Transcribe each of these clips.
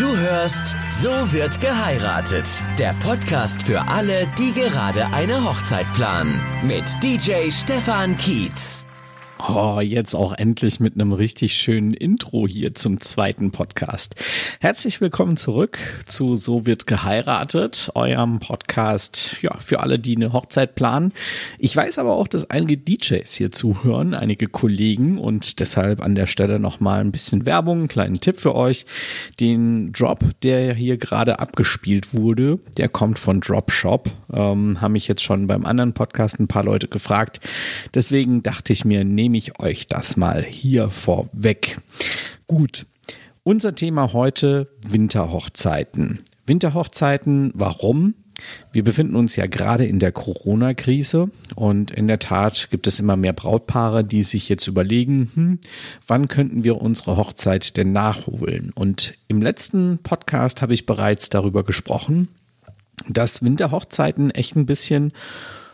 Du hörst So wird geheiratet. Der Podcast für alle, die gerade eine Hochzeit planen. Mit DJ Stefan Kietz. Oh, jetzt auch endlich mit einem richtig schönen Intro hier zum zweiten Podcast. Herzlich willkommen zurück zu So wird geheiratet, eurem Podcast, ja, für alle, die eine Hochzeit planen. Ich weiß aber auch, dass einige DJs hier zuhören, einige Kollegen und deshalb an der Stelle nochmal ein bisschen Werbung, einen kleinen Tipp für euch. Den Drop, der hier gerade abgespielt wurde, der kommt von Dropshop. Ähm, haben mich jetzt schon beim anderen Podcast ein paar Leute gefragt. Deswegen dachte ich mir, nehme ich euch das mal hier vorweg. Gut. Unser Thema heute Winterhochzeiten. Winterhochzeiten, warum? Wir befinden uns ja gerade in der Corona-Krise und in der Tat gibt es immer mehr Brautpaare, die sich jetzt überlegen, hm, wann könnten wir unsere Hochzeit denn nachholen? Und im letzten Podcast habe ich bereits darüber gesprochen, dass Winterhochzeiten echt ein bisschen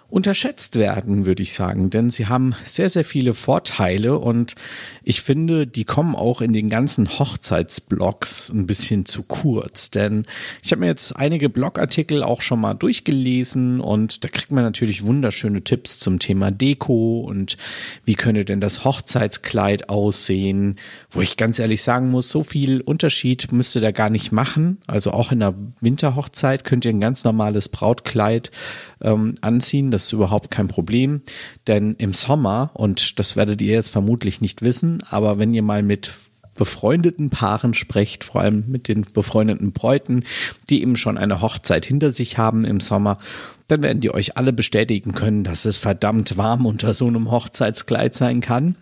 unterschätzt werden, würde ich sagen, denn sie haben sehr, sehr viele Vorteile und ich finde, die kommen auch in den ganzen Hochzeitsblogs ein bisschen zu kurz, denn ich habe mir jetzt einige Blogartikel auch schon mal durchgelesen und da kriegt man natürlich wunderschöne Tipps zum Thema Deko und wie könnte denn das Hochzeitskleid aussehen, wo ich ganz ehrlich sagen muss, so viel Unterschied müsst ihr da gar nicht machen. Also auch in der Winterhochzeit könnt ihr ein ganz normales Brautkleid ähm, anziehen. Das ist überhaupt kein Problem. Denn im Sommer, und das werdet ihr jetzt vermutlich nicht wissen, aber wenn ihr mal mit befreundeten Paaren sprecht, vor allem mit den befreundeten Bräuten, die eben schon eine Hochzeit hinter sich haben im Sommer, dann werden die euch alle bestätigen können, dass es verdammt warm unter so einem Hochzeitskleid sein kann.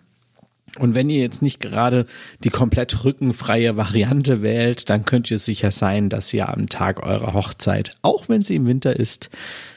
Und wenn ihr jetzt nicht gerade die komplett rückenfreie Variante wählt, dann könnt ihr sicher sein, dass ihr am Tag eurer Hochzeit, auch wenn sie im Winter ist,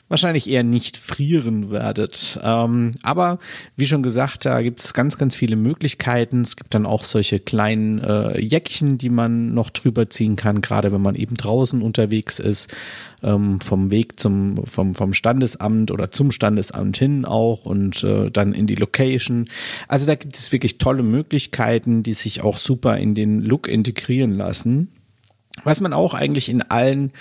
wahrscheinlich eher nicht frieren werdet. Ähm, aber wie schon gesagt, da gibt es ganz, ganz viele Möglichkeiten. Es gibt dann auch solche kleinen äh, Jäckchen, die man noch drüber ziehen kann, gerade wenn man eben draußen unterwegs ist, ähm, vom Weg zum, vom, vom Standesamt oder zum Standesamt hin auch und äh, dann in die Location. Also da gibt es wirklich tolle Möglichkeiten, die sich auch super in den Look integrieren lassen. Was man auch eigentlich in allen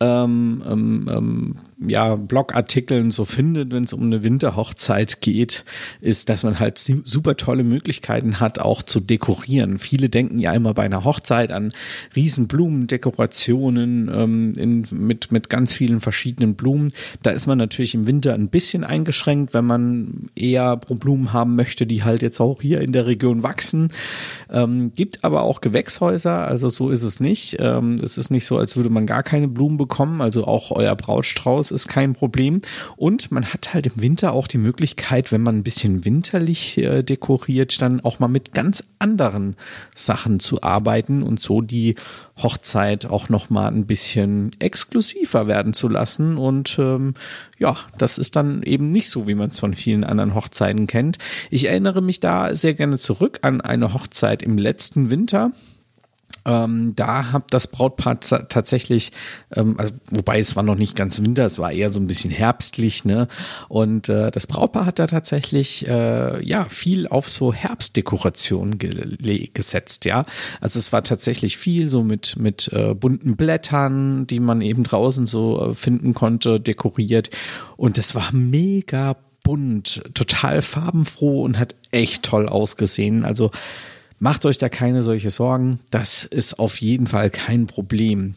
ähm, ähm, ähm, ja, Blogartikeln so findet, wenn es um eine Winterhochzeit geht, ist, dass man halt super tolle Möglichkeiten hat, auch zu dekorieren. Viele denken ja immer bei einer Hochzeit an riesen Blumendekorationen ähm, mit, mit ganz vielen verschiedenen Blumen. Da ist man natürlich im Winter ein bisschen eingeschränkt, wenn man eher Blumen haben möchte, die halt jetzt auch hier in der Region wachsen. Ähm, gibt aber auch Gewächshäuser, also so ist es nicht. Ähm, es ist nicht so, als würde man gar keine Blumen bekommen. Also auch euer Brautstrauß ist kein Problem. Und man hat halt im Winter auch die Möglichkeit, wenn man ein bisschen winterlich äh, dekoriert, dann auch mal mit ganz anderen Sachen zu arbeiten und so die Hochzeit auch noch mal ein bisschen exklusiver werden zu lassen. Und ähm, ja, das ist dann eben nicht so, wie man es von vielen anderen Hochzeiten kennt. Ich erinnere mich da sehr gerne zurück an eine Hochzeit im letzten Winter. Ähm, da hat das Brautpaar tatsächlich, ähm, also, wobei es war noch nicht ganz Winter, es war eher so ein bisschen herbstlich, ne? Und äh, das Brautpaar hat da tatsächlich äh, ja viel auf so Herbstdekoration ge gesetzt, ja. Also es war tatsächlich viel so mit mit äh, bunten Blättern, die man eben draußen so äh, finden konnte, dekoriert. Und es war mega bunt, total farbenfroh und hat echt toll ausgesehen. Also Macht euch da keine solche Sorgen. Das ist auf jeden Fall kein Problem.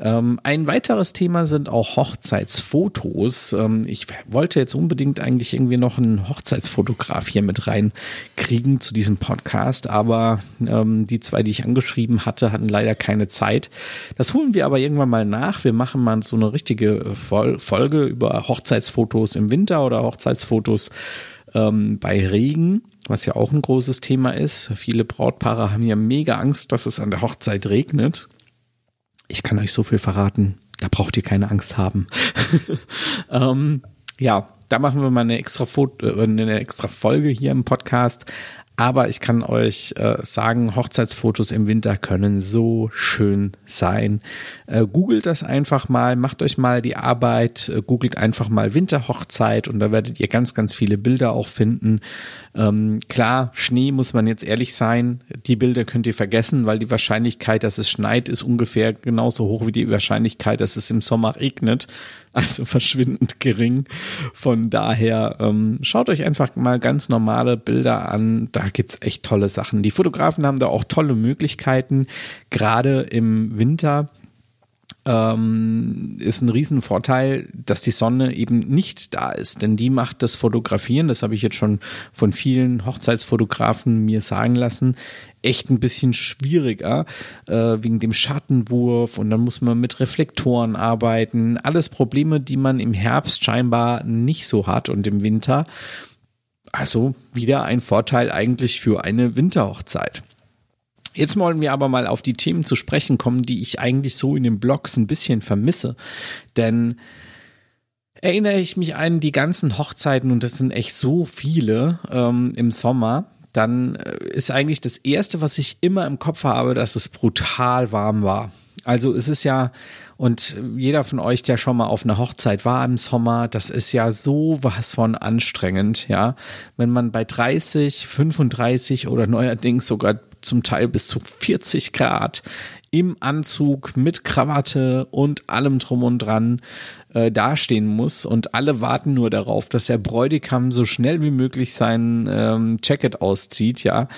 Ähm, ein weiteres Thema sind auch Hochzeitsfotos. Ähm, ich wollte jetzt unbedingt eigentlich irgendwie noch einen Hochzeitsfotograf hier mit reinkriegen zu diesem Podcast, aber ähm, die zwei, die ich angeschrieben hatte, hatten leider keine Zeit. Das holen wir aber irgendwann mal nach. Wir machen mal so eine richtige Folge über Hochzeitsfotos im Winter oder Hochzeitsfotos ähm, bei Regen, was ja auch ein großes Thema ist. Viele Brautpaare haben ja mega Angst, dass es an der Hochzeit regnet. Ich kann euch so viel verraten, da braucht ihr keine Angst haben. ähm, ja, da machen wir mal eine extra, Foto, äh, eine extra Folge hier im Podcast. Aber ich kann euch äh, sagen, Hochzeitsfotos im Winter können so schön sein. Äh, googelt das einfach mal, macht euch mal die Arbeit, äh, googelt einfach mal Winterhochzeit und da werdet ihr ganz, ganz viele Bilder auch finden. Ähm, klar, Schnee muss man jetzt ehrlich sein, die Bilder könnt ihr vergessen, weil die Wahrscheinlichkeit, dass es schneit, ist ungefähr genauso hoch wie die Wahrscheinlichkeit, dass es im Sommer regnet. Also verschwindend gering. Von daher ähm, schaut euch einfach mal ganz normale Bilder an. Da gibt's echt tolle Sachen. Die Fotografen haben da auch tolle Möglichkeiten, gerade im Winter ähm, ist ein Riesenvorteil, dass die Sonne eben nicht da ist, denn die macht das Fotografieren, das habe ich jetzt schon von vielen Hochzeitsfotografen mir sagen lassen, echt ein bisschen schwieriger äh, wegen dem Schattenwurf und dann muss man mit Reflektoren arbeiten. Alles Probleme, die man im Herbst scheinbar nicht so hat und im Winter. Also wieder ein Vorteil eigentlich für eine Winterhochzeit. Jetzt wollen wir aber mal auf die Themen zu sprechen kommen, die ich eigentlich so in den Blogs ein bisschen vermisse. Denn erinnere ich mich an die ganzen Hochzeiten, und das sind echt so viele ähm, im Sommer, dann äh, ist eigentlich das Erste, was ich immer im Kopf habe, dass es brutal warm war. Also es ist ja, und jeder von euch, der schon mal auf einer Hochzeit war im Sommer, das ist ja so was von anstrengend, ja. Wenn man bei 30, 35 oder neuerdings sogar zum Teil bis zu 40 Grad im Anzug mit Krawatte und allem drum und dran äh, dastehen muss. Und alle warten nur darauf, dass der Bräutigam so schnell wie möglich sein ähm, Jacket auszieht, ja,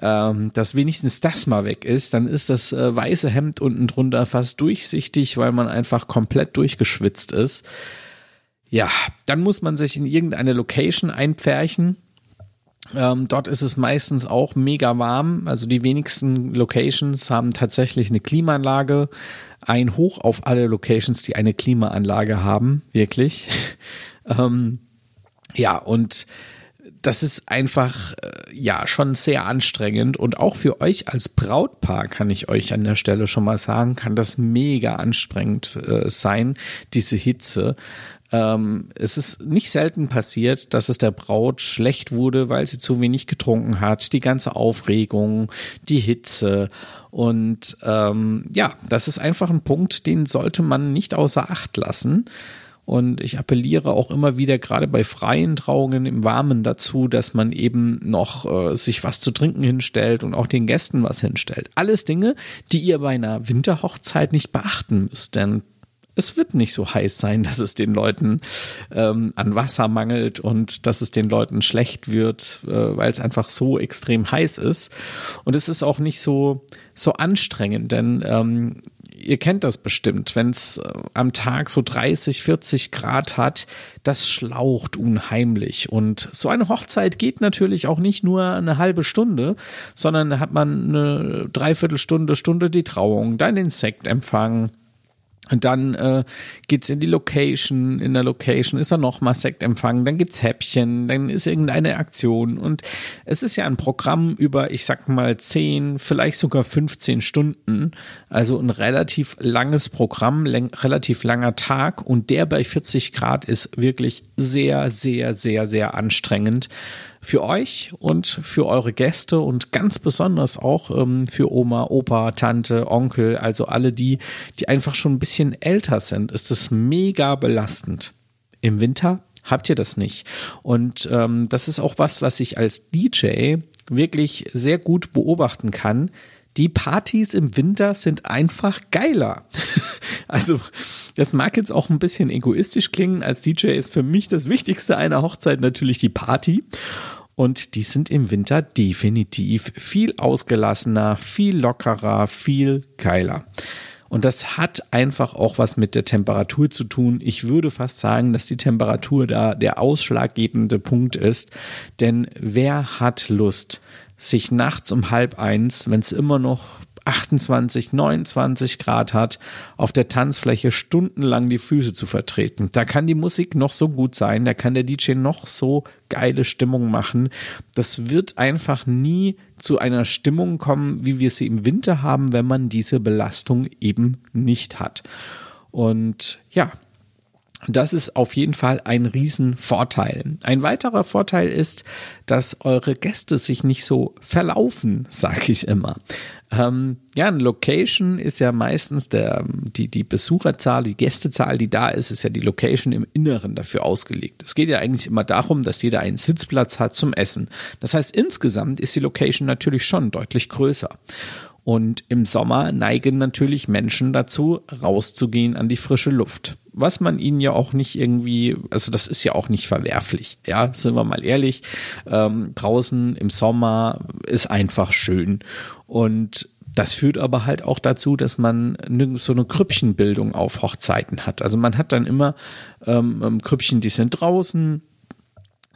ähm, dass wenigstens das mal weg ist, dann ist das äh, weiße Hemd unten drunter fast durchsichtig, weil man einfach komplett durchgeschwitzt ist. Ja, dann muss man sich in irgendeine Location einpferchen ähm, dort ist es meistens auch mega warm. Also die wenigsten Locations haben tatsächlich eine Klimaanlage. Ein Hoch auf alle Locations, die eine Klimaanlage haben, wirklich. ähm, ja, und das ist einfach äh, ja schon sehr anstrengend und auch für euch als Brautpaar kann ich euch an der Stelle schon mal sagen, kann das mega anstrengend äh, sein, diese Hitze. Ähm, es ist nicht selten passiert, dass es der Braut schlecht wurde, weil sie zu wenig getrunken hat, die ganze Aufregung, die Hitze. Und ähm, ja, das ist einfach ein Punkt, den sollte man nicht außer Acht lassen. Und ich appelliere auch immer wieder, gerade bei freien Trauungen im Warmen dazu, dass man eben noch äh, sich was zu trinken hinstellt und auch den Gästen was hinstellt. Alles Dinge, die ihr bei einer Winterhochzeit nicht beachten müsst, denn es wird nicht so heiß sein, dass es den Leuten ähm, an Wasser mangelt und dass es den Leuten schlecht wird, äh, weil es einfach so extrem heiß ist. Und es ist auch nicht so, so anstrengend, denn ähm, ihr kennt das bestimmt, wenn es äh, am Tag so 30, 40 Grad hat, das schlaucht unheimlich. Und so eine Hochzeit geht natürlich auch nicht nur eine halbe Stunde, sondern hat man eine Dreiviertelstunde, Stunde die Trauung, dann den Sektempfang, und dann äh, geht's in die Location, in der Location ist dann nochmal Sektempfang, dann gibt's Häppchen, dann ist irgendeine Aktion und es ist ja ein Programm über, ich sag mal, 10, vielleicht sogar 15 Stunden, also ein relativ langes Programm, relativ langer Tag und der bei 40 Grad ist wirklich sehr, sehr, sehr, sehr anstrengend für euch und für eure Gäste und ganz besonders auch ähm, für Oma, Opa, Tante, Onkel, also alle die, die einfach schon ein bisschen älter sind, ist es mega belastend. Im Winter habt ihr das nicht. Und ähm, das ist auch was, was ich als DJ wirklich sehr gut beobachten kann. Die Partys im Winter sind einfach geiler. also, das mag jetzt auch ein bisschen egoistisch klingen. Als DJ ist für mich das Wichtigste einer Hochzeit natürlich die Party. Und die sind im Winter definitiv viel ausgelassener, viel lockerer, viel geiler. Und das hat einfach auch was mit der Temperatur zu tun. Ich würde fast sagen, dass die Temperatur da der ausschlaggebende Punkt ist. Denn wer hat Lust, sich nachts um halb eins, wenn es immer noch 28, 29 Grad hat, auf der Tanzfläche stundenlang die Füße zu vertreten. Da kann die Musik noch so gut sein, da kann der DJ noch so geile Stimmung machen. Das wird einfach nie zu einer Stimmung kommen, wie wir sie im Winter haben, wenn man diese Belastung eben nicht hat. Und ja, Das ist auf jeden Fall ein Riesenvorteil. Ein weiterer Vorteil ist, dass eure Gäste sich nicht so verlaufen, sage ich immer. Ähm, ja, eine Location ist ja meistens der, die, die Besucherzahl, die Gästezahl, die da ist, ist ja die Location im Inneren dafür ausgelegt. Es geht ja eigentlich immer darum, dass jeder einen Sitzplatz hat zum Essen. Das heißt, insgesamt ist die Location natürlich schon deutlich größer. Und im Sommer neigen natürlich Menschen dazu, rauszugehen an die frische Luft. Was man ihnen ja auch nicht irgendwie, also das ist ja auch nicht verwerflich. Ja, sind wir mal ehrlich. Ähm, draußen im Sommer ist einfach schön. Und das führt aber halt auch dazu, dass man so eine Krüppchenbildung auf Hochzeiten hat. Also man hat dann immer ähm, ähm Krüppchen, die sind draußen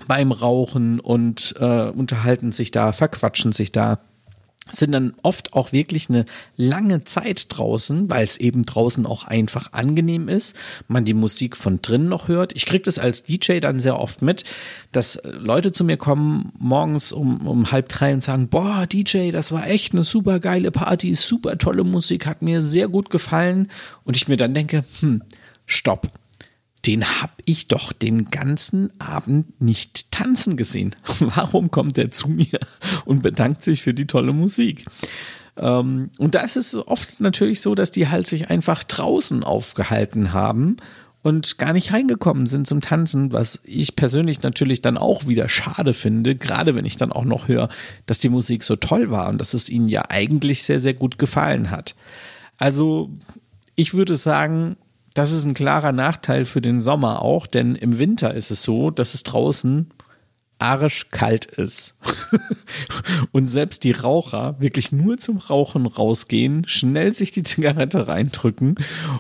beim Rauchen und äh, unterhalten sich da, verquatschen sich da sind dann oft auch wirklich eine lange Zeit draußen, weil es eben draußen auch einfach angenehm ist, man die Musik von drinnen noch hört. Ich kriege das als DJ dann sehr oft mit, dass Leute zu mir kommen morgens um, um halb drei und sagen, boah, DJ, das war echt eine super geile Party, super tolle Musik, hat mir sehr gut gefallen. Und ich mir dann denke, hm, stopp den hab ich doch den ganzen Abend nicht tanzen gesehen. Warum kommt er zu mir und bedankt sich für die tolle Musik? Ähm, und da ist es oft natürlich so, dass die halt sich einfach draußen aufgehalten haben und gar nicht reingekommen sind zum Tanzen, was ich persönlich natürlich dann auch wieder schade finde, gerade wenn ich dann auch noch höre, dass die Musik so toll war und dass es ihnen ja eigentlich sehr, sehr gut gefallen hat. Also ich würde sagen, das ist ein klarer Nachteil für den Sommer auch, denn im Winter ist es so, dass es draußen arschkalt ist. und selbst die Raucher wirklich nur zum Rauchen rausgehen, schnell sich die Zigarette reindrücken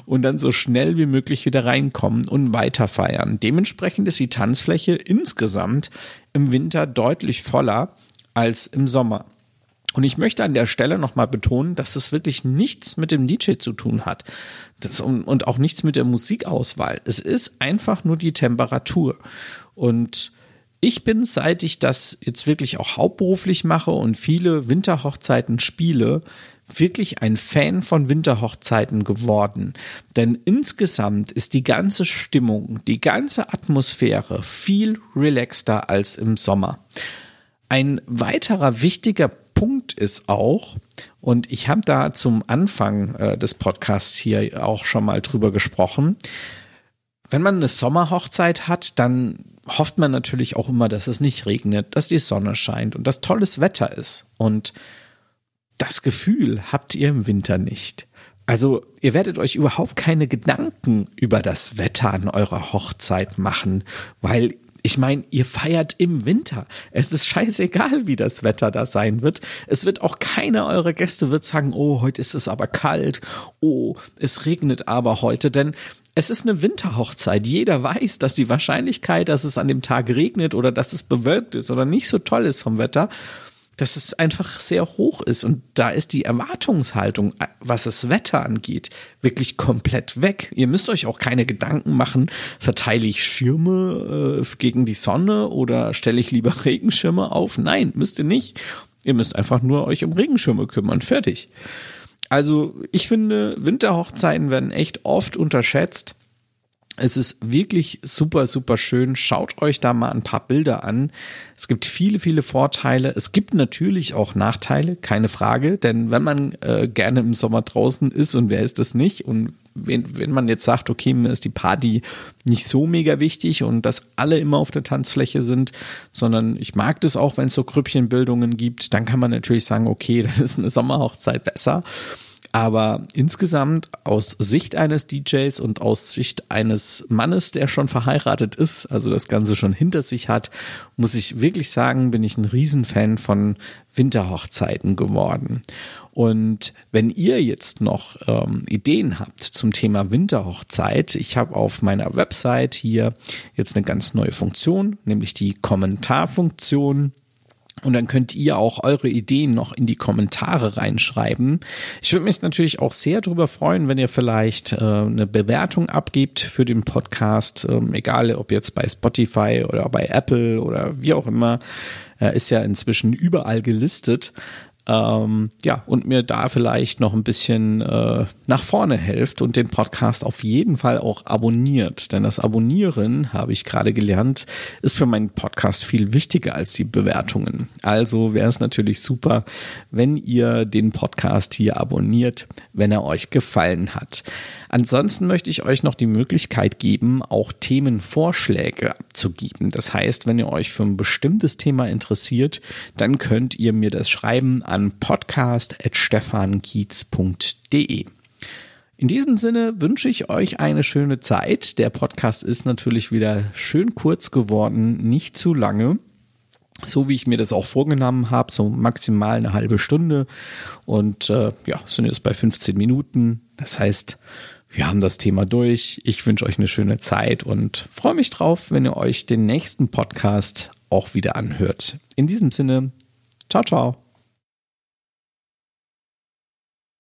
und dann so schnell wie möglich wieder reinkommen und weiter feiern. Dementsprechend ist die Tanzfläche insgesamt im Winter deutlich voller als im Sommer. Und ich möchte an der Stelle nochmal betonen, dass es wirklich nichts mit dem DJ zu tun hat. Das, und auch nichts mit der Musikauswahl. Es ist einfach nur die Temperatur. Und ich bin, seit ich das jetzt wirklich auch hauptberuflich mache und viele Winterhochzeiten spiele, wirklich ein Fan von Winterhochzeiten geworden. Denn insgesamt ist die ganze Stimmung, die ganze Atmosphäre viel relaxter als im Sommer. Ein weiterer wichtiger Punkt ist auch, und ich habe da zum Anfang äh, des Podcasts hier auch schon mal drüber gesprochen, wenn man eine Sommerhochzeit hat, dann hofft man natürlich auch immer, dass es nicht regnet, dass die Sonne scheint und dass tolles Wetter ist. Und das Gefühl habt ihr im Winter nicht. Also ihr werdet euch überhaupt keine Gedanken über das Wetter an eurer Hochzeit machen, weil ich meine, ihr feiert im Winter. Es ist scheißegal, wie das Wetter da sein wird. Es wird auch keiner eurer Gäste wird sagen, oh, heute ist es aber kalt. Oh, es regnet aber heute, denn es ist eine Winterhochzeit. Jeder weiß, dass die Wahrscheinlichkeit, dass es an dem Tag regnet oder dass es bewölkt ist oder nicht so toll ist vom Wetter, dass es einfach sehr hoch ist. Und da ist die Erwartungshaltung, was das Wetter angeht, wirklich komplett weg. Ihr müsst euch auch keine Gedanken machen, verteile ich Schirme äh, gegen die Sonne oder stelle ich lieber Regenschirme auf? Nein, müsst ihr nicht. Ihr müsst einfach nur euch um Regenschirme kümmern. Fertig. Also ich finde, Winterhochzeiten werden echt oft unterschätzt. Es ist wirklich super, super schön. Schaut euch da mal ein paar Bilder an. Es gibt viele, viele Vorteile. Es gibt natürlich auch Nachteile, keine Frage. Denn wenn man äh, gerne im Sommer draußen ist und wer ist das nicht? Und wenn, wenn man jetzt sagt, okay, mir ist die Party nicht so mega wichtig und dass alle immer auf der Tanzfläche sind, sondern ich mag das auch, wenn es so Grüppchenbildungen gibt, dann kann man natürlich sagen, okay, dann ist eine Sommerhochzeit besser. Aber insgesamt aus Sicht eines DJs und aus Sicht eines Mannes, der schon verheiratet ist, also das Ganze schon hinter sich hat, muss ich wirklich sagen, bin ich ein Riesenfan von Winterhochzeiten geworden. Und wenn ihr jetzt noch ähm, Ideen habt zum Thema Winterhochzeit, ich habe auf meiner Website hier jetzt eine ganz neue Funktion, nämlich die Kommentarfunktion. Und dann könnt ihr auch eure Ideen noch in die Kommentare reinschreiben. Ich würde mich natürlich auch sehr darüber freuen, wenn ihr vielleicht äh, eine Bewertung abgebt für den Podcast, ähm, egal ob jetzt bei Spotify oder bei Apple oder wie auch immer. Er ist ja inzwischen überall gelistet. Ähm, ja, und mir da vielleicht noch ein bisschen äh, nach vorne helft und den Podcast auf jeden Fall auch abonniert. Denn das Abonnieren, habe ich gerade gelernt, ist für meinen Podcast viel wichtiger als die Bewertungen. Also wäre es natürlich super, wenn ihr den Podcast hier abonniert, wenn er euch gefallen hat. Ansonsten möchte ich euch noch die Möglichkeit geben, auch Themenvorschläge abzugeben. Das heißt, wenn ihr euch für ein bestimmtes Thema interessiert, dann könnt ihr mir das schreiben an podcast.stefankiez.de. In diesem Sinne wünsche ich euch eine schöne Zeit. Der Podcast ist natürlich wieder schön kurz geworden, nicht zu lange so wie ich mir das auch vorgenommen habe, so maximal eine halbe Stunde und äh, ja, sind jetzt bei 15 Minuten. Das heißt, wir haben das Thema durch. Ich wünsche euch eine schöne Zeit und freue mich drauf, wenn ihr euch den nächsten Podcast auch wieder anhört. In diesem Sinne, ciao, ciao.